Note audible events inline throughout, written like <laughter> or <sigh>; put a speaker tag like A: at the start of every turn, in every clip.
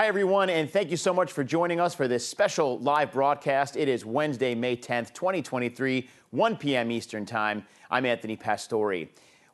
A: Hi, everyone, and thank you so much for joining us for this special live broadcast. It is Wednesday, May 10th, 2023, 1 p.m. Eastern Time. I'm Anthony Pastore.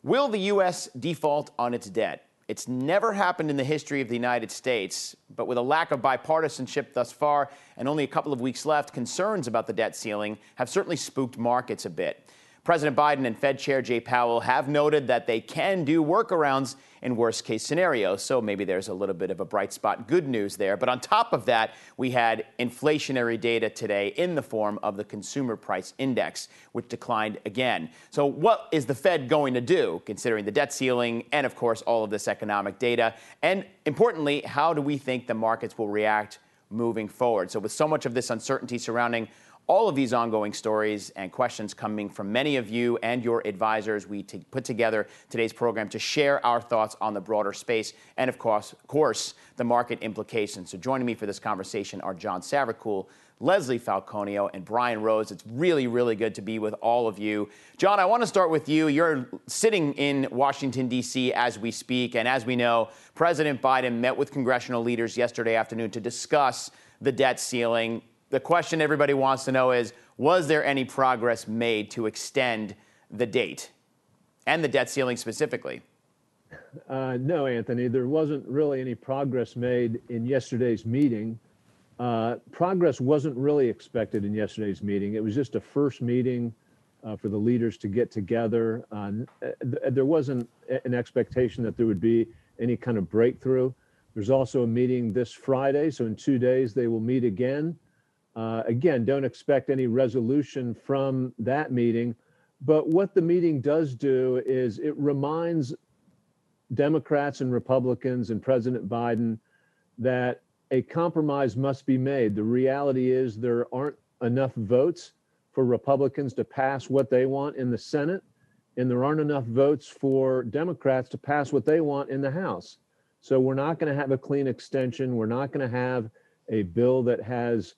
A: Will the U.S. default on its debt? It's never happened in the history of the United States, but with a lack of bipartisanship thus far and only a couple of weeks left, concerns about the debt ceiling have certainly spooked markets a bit. President Biden and Fed Chair Jay Powell have noted that they can do workarounds in worst case scenarios. So maybe there's a little bit of a bright spot, good news there. But on top of that, we had inflationary data today in the form of the consumer price index, which declined again. So what is the Fed going to do, considering the debt ceiling and, of course, all of this economic data? And importantly, how do we think the markets will react moving forward? So with so much of this uncertainty surrounding all of these ongoing stories and questions coming from many of you and your advisors. We t- put together today's program to share our thoughts on the broader space and, of course, course, the market implications. So, joining me for this conversation are John Savercool, Leslie Falconio, and Brian Rose. It's really, really good to be with all of you. John, I want to start with you. You're sitting in Washington, D.C. as we speak. And as we know, President Biden met with congressional leaders yesterday afternoon to discuss the debt ceiling the question everybody wants to know is was there any progress made to extend the date and the debt ceiling specifically?
B: Uh, no, Anthony, there wasn't really any progress made in yesterday's meeting. Uh, progress wasn't really expected in yesterday's meeting. It was just a first meeting uh, for the leaders to get together. Uh, th- there wasn't an expectation that there would be any kind of breakthrough. There's also a meeting this Friday, so in two days they will meet again. Uh, again, don't expect any resolution from that meeting. But what the meeting does do is it reminds Democrats and Republicans and President Biden that a compromise must be made. The reality is there aren't enough votes for Republicans to pass what they want in the Senate, and there aren't enough votes for Democrats to pass what they want in the House. So we're not going to have a clean extension. We're not going to have a bill that has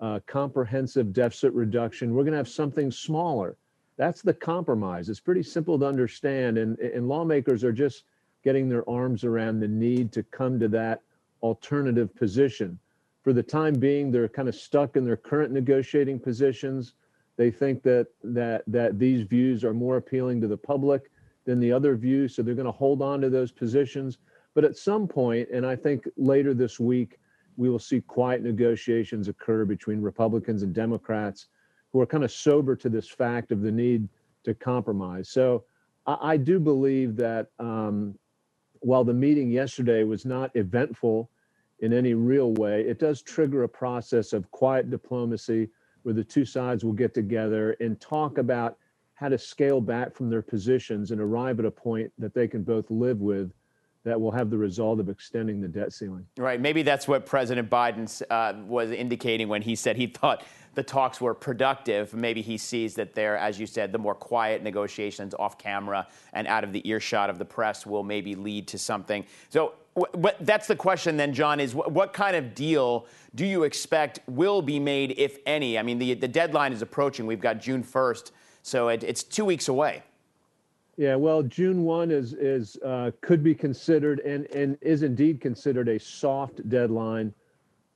B: uh, comprehensive deficit reduction. We're going to have something smaller. That's the compromise. It's pretty simple to understand, and, and lawmakers are just getting their arms around the need to come to that alternative position. For the time being, they're kind of stuck in their current negotiating positions. They think that that that these views are more appealing to the public than the other views, so they're going to hold on to those positions. But at some point, and I think later this week, we will see quiet negotiations occur between Republicans and Democrats who are kind of sober to this fact of the need to compromise. So I, I do believe that um, while the meeting yesterday was not eventful in any real way, it does trigger a process of quiet diplomacy where the two sides will get together and talk about how to scale back from their positions and arrive at a point that they can both live with that will have the result of extending the debt ceiling.
A: Right. Maybe that's what President Biden uh, was indicating when he said he thought the talks were productive. Maybe he sees that there, as you said, the more quiet negotiations off camera and out of the earshot of the press will maybe lead to something. So, that's the question then, John, is what, what, kind of deal do you expect will be made, if any? I mean, the, the deadline is approaching. We've got June 1st, so it, it's two weeks away.
B: Yeah, well, June one is is uh, could be considered and and is indeed considered a soft deadline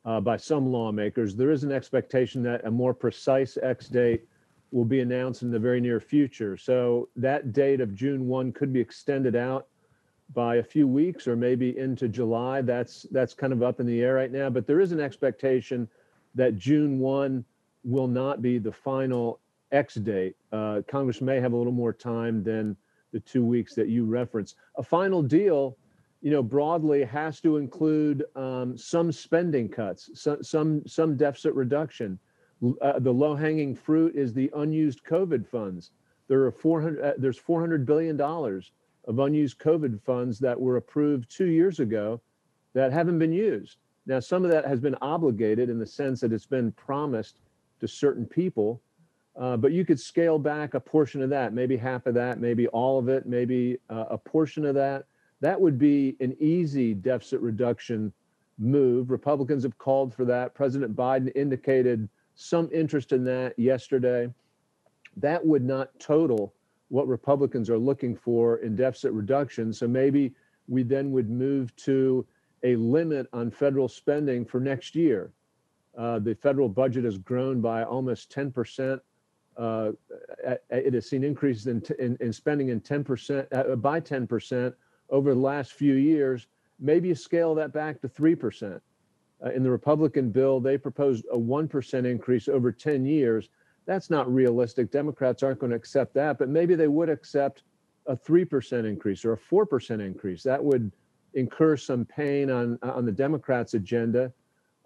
B: uh, by some lawmakers. There is an expectation that a more precise X date will be announced in the very near future. So that date of June one could be extended out by a few weeks or maybe into July. That's that's kind of up in the air right now. But there is an expectation that June one will not be the final X date. Uh, Congress may have a little more time than the two weeks that you reference. A final deal, you know, broadly has to include um, some spending cuts, some some some deficit reduction. Uh, the low-hanging fruit is the unused COVID funds. There are 400. Uh, there's 400 billion dollars of unused COVID funds that were approved two years ago that haven't been used. Now, some of that has been obligated in the sense that it's been promised to certain people, uh, but you could scale back a portion of that, maybe half of that, maybe all of it, maybe uh, a portion of that. That would be an easy deficit reduction move. Republicans have called for that. President Biden indicated some interest in that yesterday. That would not total what Republicans are looking for in deficit reduction. So maybe we then would move to a limit on federal spending for next year. Uh, the federal budget has grown by almost 10%. Uh, it has seen increases in, in, in spending in 10% uh, by 10% over the last few years. Maybe you scale that back to 3%. Uh, in the Republican bill, they proposed a 1% increase over 10 years. That's not realistic. Democrats aren't going to accept that, but maybe they would accept a 3% increase or a 4% increase. That would incur some pain on, on the Democrats' agenda.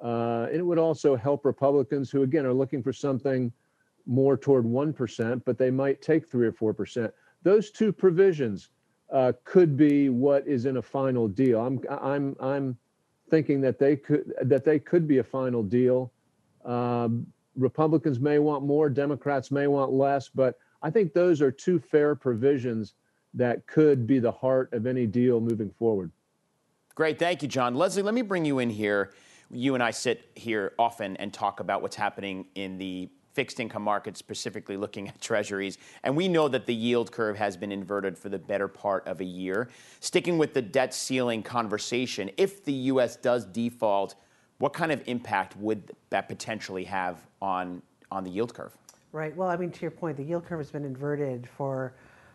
B: Uh, and it would also help Republicans who, again, are looking for something more toward 1%, but they might take 3 or 4%. Those two provisions uh, could be what is in a final deal. I'm, I'm, I'm thinking that they could, that they could be a final deal. Um, Republicans may want more, Democrats may want less, but I think those are two fair provisions that could be the heart of any deal moving forward.
A: Great. Thank you, John. Leslie, let me bring you in here. You and I sit here often and talk about what's happening in the fixed income markets, specifically looking at treasuries. And we know that the yield curve has been inverted for the better part of a year. Sticking with the debt ceiling conversation, if the U.S. does default, what kind of impact would that potentially have on, on the yield curve?
C: Right. Well, I mean, to your point, the yield curve has been inverted for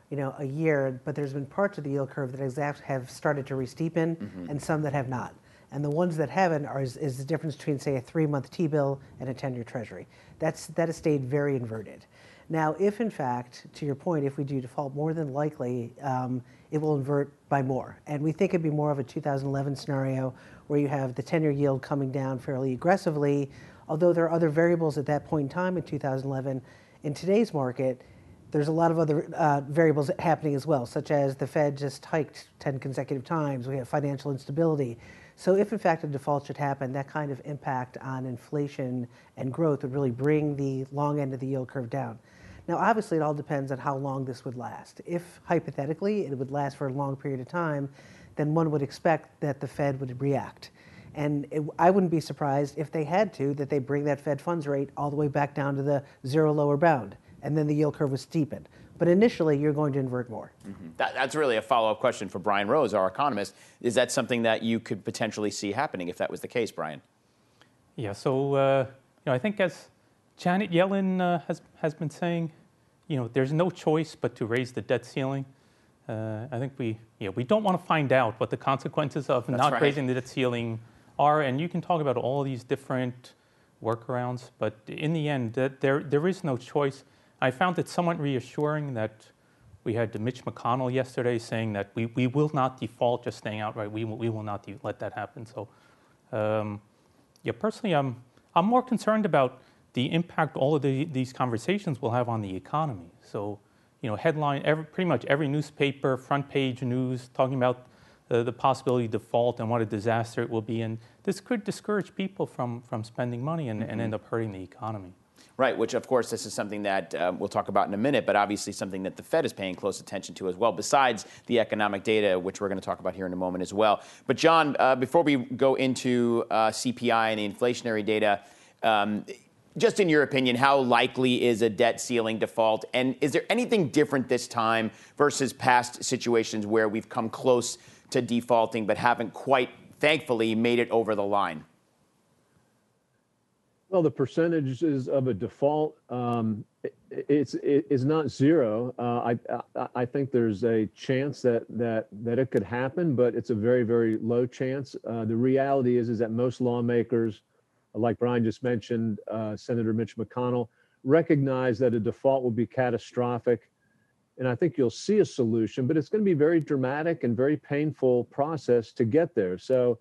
C: you know, a year, but there's been parts of the yield curve that have started to re-steepen mm-hmm. and some that have not. And the ones that haven't are is, is the difference between, say, a three-month T-bill and a 10-year Treasury. That's that has stayed very inverted. Now, if in fact, to your point, if we do default, more than likely um, it will invert by more. And we think it'd be more of a 2011 scenario where you have the 10-year yield coming down fairly aggressively. Although there are other variables at that point in time in 2011, in today's market, there's a lot of other uh, variables happening as well, such as the Fed just hiked 10 consecutive times. We have financial instability. So, if in fact a default should happen, that kind of impact on inflation and growth would really bring the long end of the yield curve down. Now, obviously, it all depends on how long this would last. If hypothetically it would last for a long period of time, then one would expect that the Fed would react. And it, I wouldn't be surprised if they had to, that they bring that Fed funds rate all the way back down to the zero lower bound and then the yield curve was steepened. But initially, you're going to invert more.
A: Mm-hmm. That, that's really a follow up question for Brian Rose, our economist. Is that something that you could potentially see happening if that was the case, Brian?
D: Yeah, so uh, you know, I think as Janet Yellen uh, has, has been saying, you know, there's no choice but to raise the debt ceiling. Uh, I think we, yeah, we don't want to find out what the consequences of That's not right. raising the debt ceiling are. And you can talk about all these different workarounds, but in the end, that there, there is no choice. I found it somewhat reassuring that we had Mitch McConnell yesterday saying that we, we will not default, just staying outright. We, we will not de- let that happen. So, um, yeah, personally, I'm, I'm more concerned about the impact all of the, these conversations will have on the economy. So, you know, headline, every, pretty much every newspaper, front page news, talking about the, the possibility of default and what a disaster it will be. And this could discourage people from, from spending money and, mm-hmm. and end up hurting the economy.
A: Right, which of course this is something that um, we'll talk about in a minute, but obviously something that the Fed is paying close attention to as well, besides the economic data, which we're going to talk about here in a moment as well. But John, uh, before we go into uh, CPI and the inflationary data, um, just in your opinion, how likely is a debt ceiling default? And is there anything different this time versus past situations where we've come close to defaulting but haven't quite, thankfully, made it over the line?
B: Well, the percentages of a default, um, it, it's it is not zero. Uh, I, I, I think there's a chance that that that it could happen, but it's a very very low chance. Uh, the reality is is that most lawmakers, like Brian just mentioned, uh, Senator Mitch McConnell, recognize that a default will be catastrophic, and I think you'll see a solution, but it's going to be very dramatic and very painful process to get there. So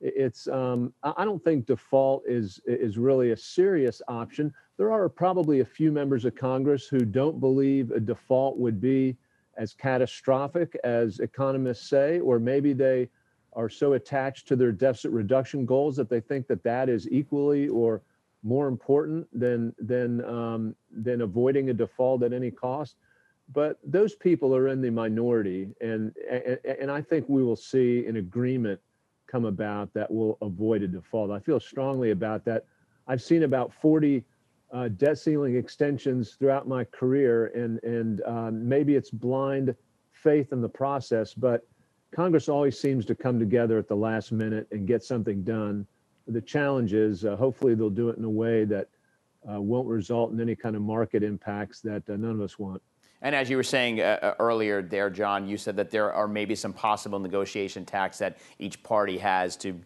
B: it's um, I don't think default is is really a serious option. There are probably a few members of Congress who don't believe a default would be as catastrophic as economists say, or maybe they are so attached to their deficit reduction goals that they think that that is equally or more important than than um, than avoiding a default at any cost. But those people are in the minority, and and, and I think we will see an agreement come about that will avoid a default. I feel strongly about that. I've seen about 40 uh, debt ceiling extensions throughout my career, and and um, maybe it's blind faith in the process, but Congress always seems to come together at the last minute and get something done. The challenge is uh, hopefully they'll do it in a way that uh, won't result in any kind of market impacts that uh, none of us want.
A: And as you were saying uh, uh, earlier there, John, you said that there are maybe some possible negotiation tacks that each party has to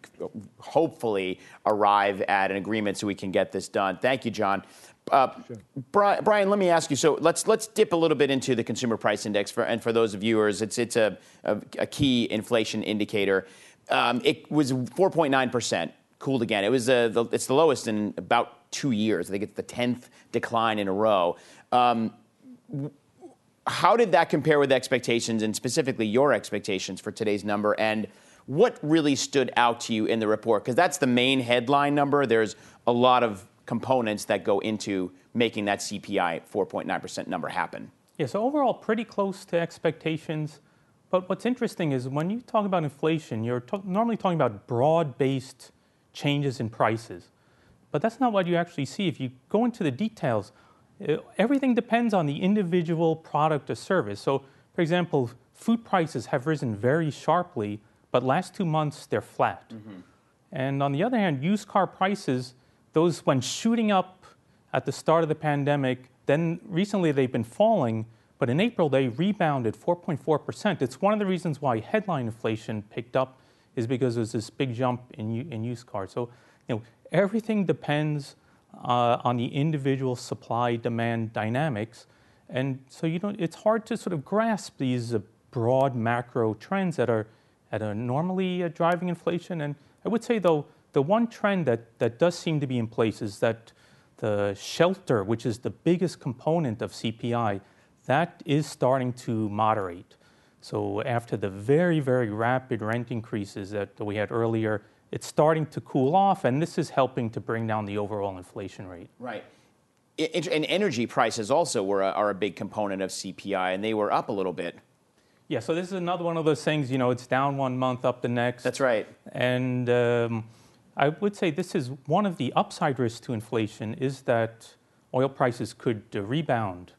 A: hopefully arrive at an agreement so we can get this done. Thank you, John. Uh, sure. Brian, Brian, let me ask you. So let's let's dip a little bit into the consumer price index, for, and for those viewers, it's it's a, a, a key inflation indicator. Um, it was 4.9 percent, cooled again. It was uh, the, it's the lowest in about two years. I think it's the 10th decline in a row. Um, how did that compare with expectations, and specifically your expectations for today's number? And what really stood out to you in the report? Because that's the main headline number. There's a lot of components that go into making that CPI 4.9% number happen.
D: Yeah, so overall, pretty close to expectations. But what's interesting is when you talk about inflation, you're t- normally talking about broad based changes in prices. But that's not what you actually see. If you go into the details, uh, everything depends on the individual product or service. So, for example, food prices have risen very sharply, but last two months they're flat. Mm-hmm. And on the other hand, used car prices, those went shooting up at the start of the pandemic. Then recently they've been falling, but in April they rebounded 4.4%. It's one of the reasons why headline inflation picked up is because there's this big jump in, in used cars. So, you know, everything depends uh, on the individual supply demand dynamics. And so you know, it's hard to sort of grasp these uh, broad macro trends that are, that are normally uh, driving inflation. And I would say, though, the one trend that, that does seem to be in place is that the shelter, which is the biggest component of CPI, that is starting to moderate. So after the very, very rapid rent increases that we had earlier, it's starting to cool off, and this is helping to bring down the overall inflation rate.
A: Right. And energy prices also were a, are a big component of CPI, and they were up a little bit.
D: Yeah, so this is another one of those things, you know, it's down one month, up the next.
A: That's right.
D: And um, I would say this is one of the upside risks to inflation is that oil prices could uh, rebound.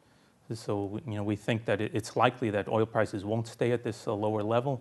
D: So, you know, we think that it's likely that oil prices won't stay at this uh, lower level.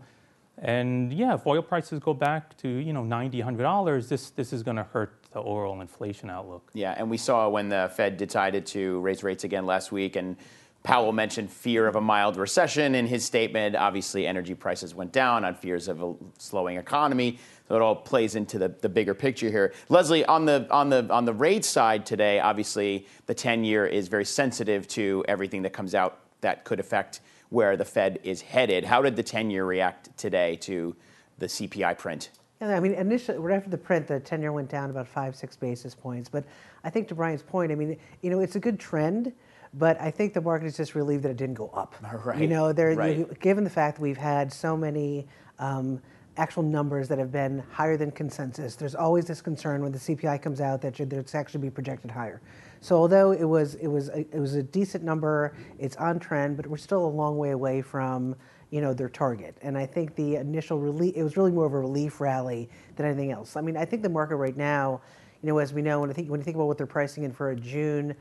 D: And yeah, if oil prices go back to you know 90 $100, this, this is going to hurt the overall inflation outlook.
A: Yeah, and we saw when the Fed decided to raise rates again last week, and Powell mentioned fear of a mild recession in his statement. Obviously, energy prices went down on fears of a slowing economy. So it all plays into the, the bigger picture here. Leslie, on the on the on the rate side today, obviously the 10 year is very sensitive to everything that comes out that could affect where the Fed is headed. How did the 10 year react today to the CPI print?
C: Yeah, I mean, initially, right after the print, the 10 year went down about five, six basis points. But I think to Brian's point, I mean, you know, it's a good trend, but I think the market is just relieved that it didn't go up.
A: Right.
C: You know, there,
A: right.
C: you, given the fact that we've had so many um, actual numbers that have been higher than consensus, there's always this concern when the CPI comes out that it's actually be projected higher. So although it was it was a, it was a decent number, it's on trend, but we're still a long way away from you know their target. And I think the initial relief it was really more of a relief rally than anything else. I mean, I think the market right now, you know, as we know, when I think when you think about what they're pricing in for a June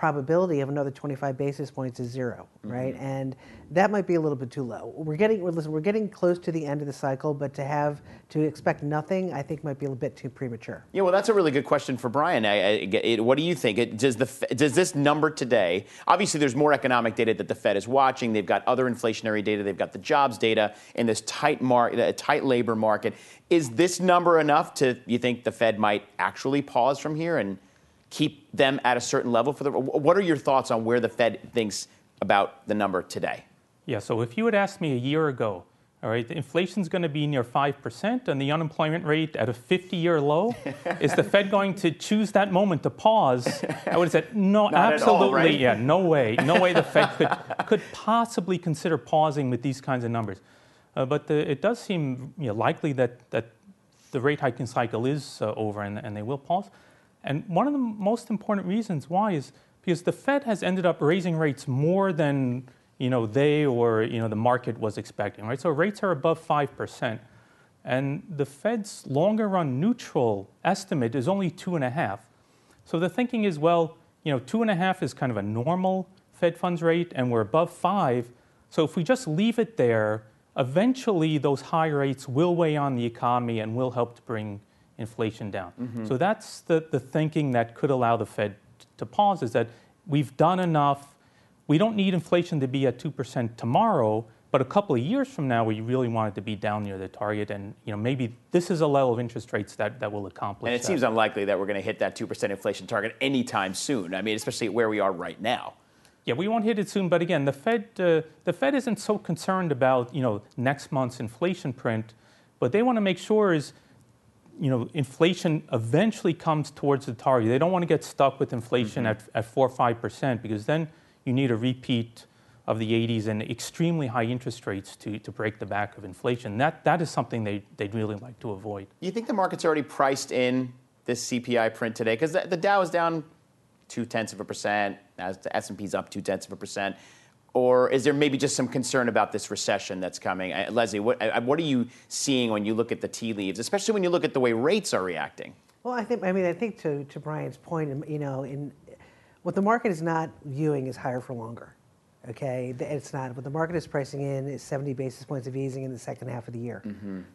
C: probability of another 25 basis points is 0 mm-hmm. right? And that might be a little bit too low. We're getting we're, listen, we're getting close to the end of the cycle, but to have to expect nothing, I think might be a little bit too premature.
A: Yeah, well, that's a really good question for Brian. I, I, it, what do you think? It, does the does this number today? Obviously, there's more economic data that the Fed is watching. They've got other inflationary data. They've got the jobs data in this tight market, tight labor market. Is this number enough to you think the Fed might actually pause from here and keep them at a certain level for the what are your thoughts on where the fed thinks about the number today?
D: Yeah so if you had asked me a year ago all right inflation's going to be near 5% and the unemployment rate at a 50 year low <laughs> is the fed going to choose that moment to pause? I would have said no <laughs>
A: Not
D: absolutely
A: all, right?
D: yeah no way. No way the fed could, <laughs> could possibly consider pausing with these kinds of numbers. Uh, but the, it does seem you know, likely that, that the rate hiking cycle is uh, over and, and they will pause and one of the most important reasons why is because the Fed has ended up raising rates more than you know they or you know the market was expecting, right? So rates are above five percent, and the Fed's longer run neutral estimate is only two and a half. So the thinking is, well, you know, two and a half is kind of a normal Fed funds rate, and we're above five. So if we just leave it there eventually those high rates will weigh on the economy and will help to bring inflation down.
A: Mm-hmm.
D: So that's the, the thinking that could allow the Fed to pause is that we've done enough. We don't need inflation to be at 2% tomorrow, but a couple of years from now, we really want it to be down near the target. And you know, maybe this is a level of interest rates that, that will accomplish
A: And it
D: that.
A: seems unlikely that we're going to hit that 2% inflation target anytime soon. I mean, especially where we are right now.
D: Yeah, we won't hit it soon, but again, the Fed, uh, the Fed isn't so concerned about you know next month's inflation print, but they want to make sure is, you know, inflation eventually comes towards the target. They don't want to get stuck with inflation mm-hmm. at, at four or five percent because then you need a repeat of the 80s and extremely high interest rates to, to break the back of inflation. That that is something they they'd really like to avoid.
A: You think the market's already priced in this CPI print today? Because the, the Dow is down two tenths of a percent, as the S and P's up two tenths of a percent, or is there maybe just some concern about this recession that's coming? Uh, Leslie, what uh, what are you seeing when you look at the tea leaves, especially when you look at the way rates are reacting?
C: Well, I think I mean I think to to Brian's point, you know, in what the market is not viewing is higher for longer. Okay, it's not. What the market is pricing in is 70 basis points of easing in the second half of the year,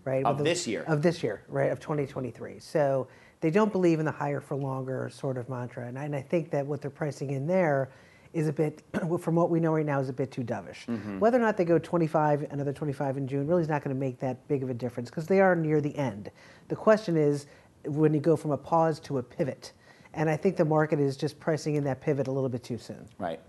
C: right?
A: Of
C: the-
A: this year.
C: Of this year, right? Of 2023. So they don't believe in the higher for longer sort of mantra, and I, and I think that what they're pricing in there is a bit, <clears throat> from what we know right now, is a bit too dovish. Mm-hmm. Whether or not they go 25, another 25 in June, really is not going to make that big of a difference because they are near the end. The question is when you go from a pause to a pivot, and I think the market is just pricing in that pivot a little bit too soon.
A: Right.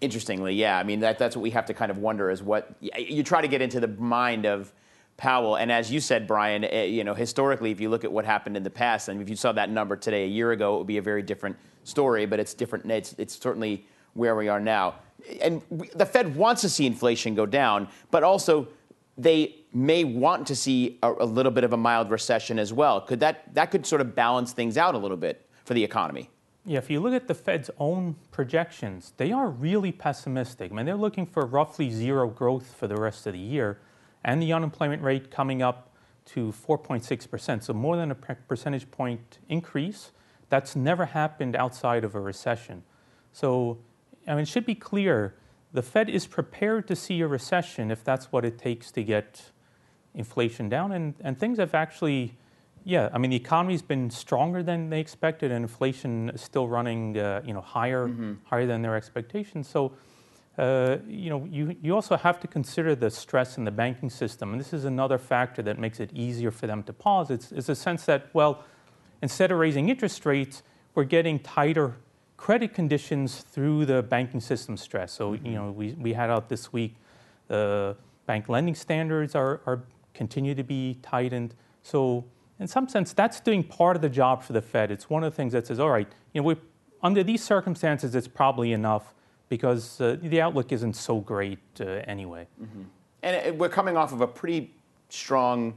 A: Interestingly, yeah. I mean, that, that's what we have to kind of wonder is what you try to get into the mind of Powell. And as you said, Brian, eh, you know, historically, if you look at what happened in the past, and if you saw that number today a year ago, it would be a very different story. But it's different. It's, it's certainly where we are now. And the Fed wants to see inflation go down, but also they may want to see a, a little bit of a mild recession as well. Could that that could sort of balance things out a little bit for the economy?
D: Yeah, if you look at the Fed's own projections, they are really pessimistic. I mean, they're looking for roughly zero growth for the rest of the year, and the unemployment rate coming up to 4.6%, so more than a percentage point increase. That's never happened outside of a recession. So, I mean, it should be clear the Fed is prepared to see a recession if that's what it takes to get inflation down, and, and things have actually yeah, I mean the economy's been stronger than they expected, and inflation is still running, uh, you know, higher higher than their expectations. So, uh, you know, you you also have to consider the stress in the banking system, and this is another factor that makes it easier for them to pause. It's it's a sense that well, instead of raising interest rates, we're getting tighter credit conditions through the banking system stress. So, you know, we we had out this week, the bank lending standards are are continue to be tightened. So in some sense, that's doing part of the job for the Fed. It's one of the things that says, all right, you know, we, under these circumstances, it's probably enough because uh, the outlook isn't so great uh, anyway.
A: And it, we're coming off of a pretty strong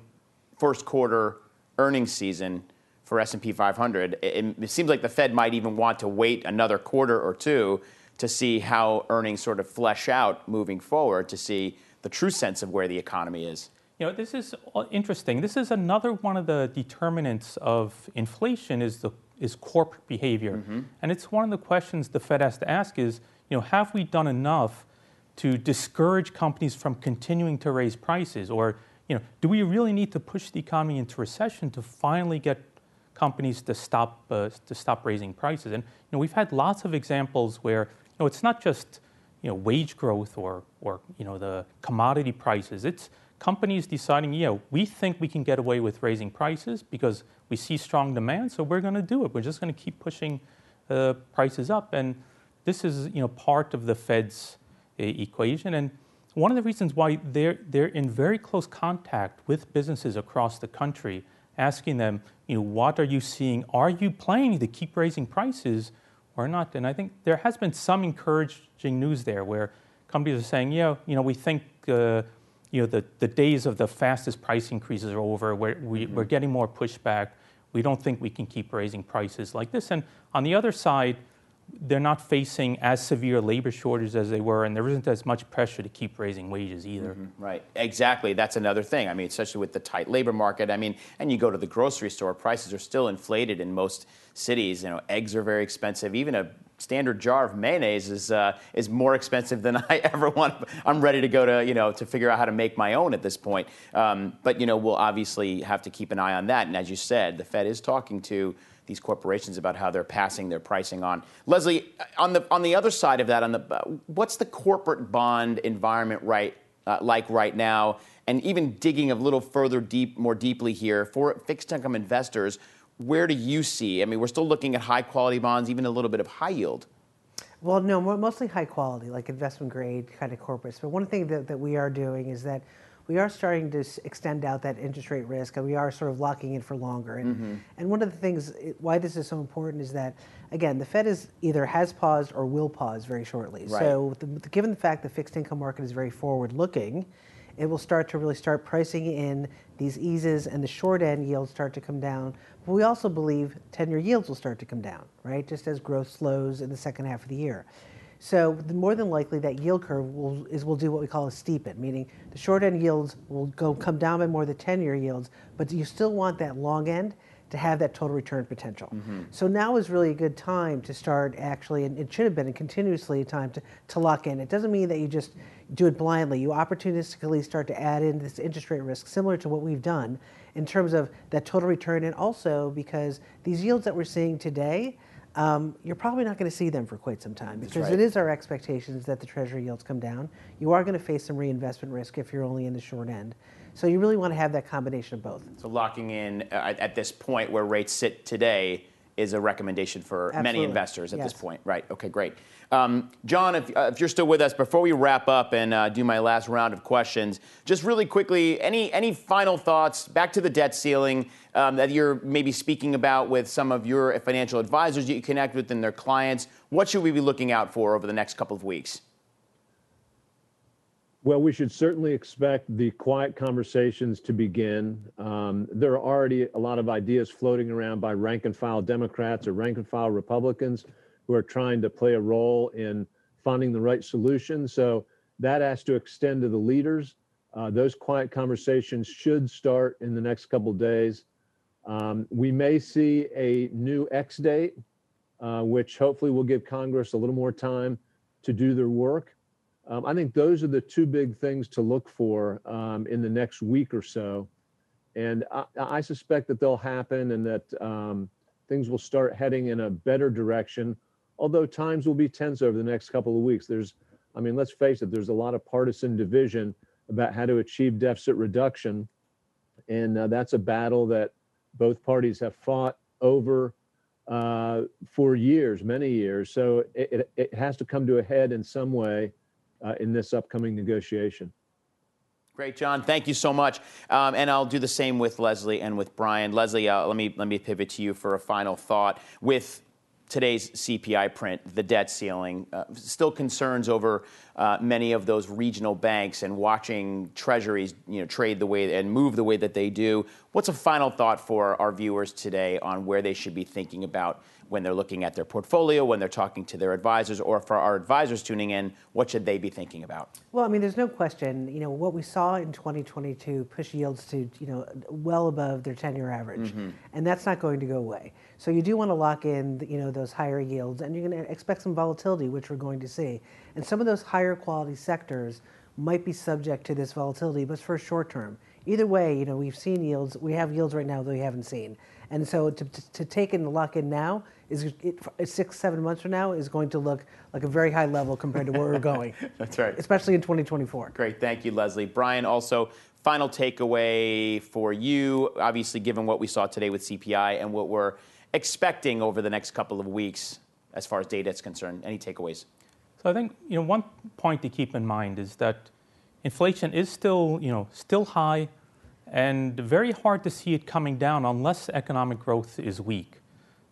A: first quarter earnings season for S&P 500. It, it seems like the Fed might even want to wait another quarter or two to see how earnings sort of flesh out moving forward to see the true sense of where the economy is.
D: You know, this is uh, interesting. This is another one of the determinants of inflation is the is corporate behavior, and it's one of the questions the Fed has to ask: is you know, have we done enough to discourage companies from continuing to raise prices, or you know, do we really need to push the economy into recession to finally get companies to stop uh, to stop raising prices? And you know, we've had lots of examples where you know it's not just you know wage growth or or you know the commodity prices. It's companies deciding, yeah, we think we can get away with raising prices because we see strong demand, so we're going to do it. We're just going to keep pushing uh, prices up, and this is you know part of the Fed's uh, equation. And one of the reasons why they're they're in very close contact with businesses across the country, asking them, you know, what are you seeing? Are you planning to keep raising prices or not? And I think there has been some encouraging news there where companies are saying, yeah, you know, we think. Uh, you know, the, the days of the fastest price increases are over. We're, we, we're getting more pushback. We don't think we can keep raising prices like this. And on the other side, they're not facing as severe labor shortages as they were, and there isn't as much pressure to keep raising wages either. Mm-hmm.
A: Right, exactly. That's another thing. I mean, especially with the tight labor market. I mean, and you go to the grocery store, prices are still inflated in most cities. You know, eggs are very expensive. Even a standard jar of mayonnaise is uh, is more expensive than <laughs> I ever want. I'm ready to go to you know to figure out how to make my own at this point. Um, but you know we'll obviously have to keep an eye on that. And as you said, the Fed is talking to these corporations about how they're passing their pricing on. Leslie, on the on the other side of that, on the what's the corporate bond environment right uh, like right now? And even digging a little further deep, more deeply here for fixed income investors, where do you see? I mean, we're still looking at high quality bonds, even a little bit of high yield.
C: Well, no, mostly high quality, like investment grade kind of corporates. But one thing that, that we are doing is that we are starting to extend out that interest rate risk and we are sort of locking in for longer. And, mm-hmm. and one of the things why this is so important is that, again, the Fed is either has paused or will pause very shortly. Right. So, the, given the fact the fixed income market is very forward looking, it will start to really start pricing in these eases and the short end yields start to come down. But we also believe 10 year yields will start to come down, right? Just as growth slows in the second half of the year. So more than likely that yield curve will is will do what we call a steepen, meaning the short end yields will go come down by more than 10 year yields, but you still want that long end to have that total return potential. Mm-hmm. So now is really a good time to start actually, and it should have been a continuously a time to, to lock in. It doesn't mean that you just do it blindly. You opportunistically start to add in this interest rate risk, similar to what we've done in terms of that total return, and also because these yields that we're seeing today, um, you're probably not going to see them for quite some time because right. it is our expectations that the treasury yields come down. You are going to face some reinvestment risk if you're only in the short end. So you really want to have that combination of both.
A: So locking in uh, at this point where rates sit today is a recommendation for Absolutely. many investors at yes. this point. Right. Okay, great. Um, John, if, uh, if, you're still with us, before we wrap up and uh, do my last round of questions, just really quickly, any any final thoughts back to the debt ceiling um, that you're maybe speaking about with some of your financial advisors that you connect with and their clients? What should we be looking out for over the next couple of weeks?
B: Well, we should certainly expect the quiet conversations to begin. Um, there are already a lot of ideas floating around by rank and file Democrats or rank and file Republicans who are trying to play a role in finding the right solution. So that has to extend to the leaders. Uh, those quiet conversations should start in the next couple days. Um, we may see a new X date, uh, which hopefully will give Congress a little more time to do their work. Um, I think those are the two big things to look for um, in the next week or so. And I, I suspect that they'll happen and that um, things will start heading in a better direction although times will be tense over the next couple of weeks. There's, I mean, let's face it, there's a lot of partisan division about how to achieve deficit reduction. And uh, that's a battle that both parties have fought over uh, for years, many years. So it, it, it, has to come to a head in some way uh, in this upcoming negotiation.
A: Great, John. Thank you so much. Um, and I'll do the same with Leslie and with Brian. Leslie, uh, let me let me pivot to you for a final thought. With today's CPI print, the debt ceiling, uh, still concerns over uh, many of those regional banks and watching treasuries you know, trade the way and move the way that they do. What's a final thought for our viewers today on where they should be thinking about when they're looking at their portfolio, when they're talking to their advisors, or for our advisors tuning in, what should they be thinking about?
C: Well, I mean, there's no question. You know, what we saw in 2022 push yields to you know well above their 10-year average, mm-hmm. and that's not going to go away. So you do want to lock in you know those higher yields, and you're going to expect some volatility, which we're going to see. And some of those higher quality sectors might be subject to this volatility, but for short term. Either way, you know, we've seen yields. We have yields right now that we haven't seen. And so to, to, to take and lock in now is it, six, seven months from now is going to look like a very high level compared to where we're going. <laughs>
A: That's right.
C: Especially in 2024.
A: Great. Thank you, Leslie. Brian, also, final takeaway for you, obviously, given what we saw today with CPI and what we're expecting over the next couple of weeks as far as data is concerned. Any takeaways?
D: So I think you know one point to keep in mind is that inflation is still you know still high and very hard to see it coming down unless economic growth is weak.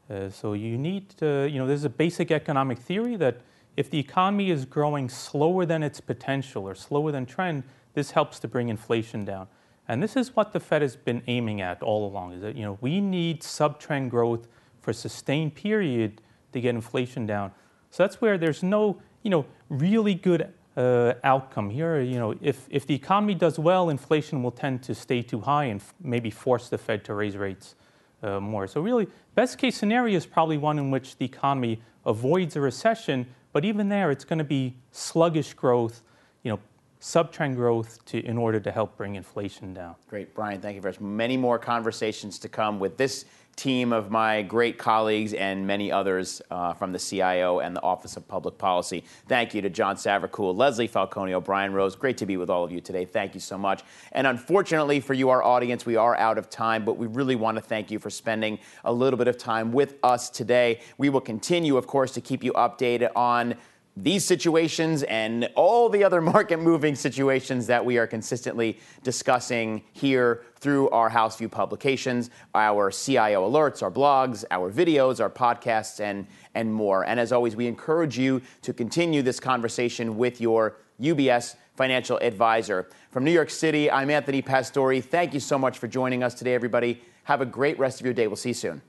D: Uh, so you need to, you know, there's a basic economic theory that if the economy is growing slower than its potential or slower than trend, this helps to bring inflation down. And this is what the Fed has been aiming at all along, is that, you know, we need sub-trend growth for a sustained period to get inflation down. So that's where there's no, you know, really good uh, outcome here. You know, if, if the economy does well, inflation will tend to stay too high and f- maybe force the Fed to raise rates. Uh, more. So, really, best case scenario is probably one in which the economy avoids a recession, but even there, it's going to be sluggish growth, you know, subtrend growth to, in order to help bring inflation down.
A: Great, Brian. Thank you very much. Many more conversations to come with this team of my great colleagues and many others uh, from the CIO and the Office of Public Policy. Thank you to John Savercool, Leslie Falconio, Brian Rose. Great to be with all of you today. Thank you so much. And unfortunately for you, our audience, we are out of time, but we really want to thank you for spending a little bit of time with us today. We will continue, of course, to keep you updated on these situations and all the other <laughs> market moving situations that we are consistently discussing here through our House View publications, our CIO alerts, our blogs, our videos, our podcasts, and, and more. And as always, we encourage you to continue this conversation with your UBS financial advisor. From New York City, I'm Anthony Pastore. Thank you so much for joining us today, everybody. Have a great rest of your day. We'll see you soon.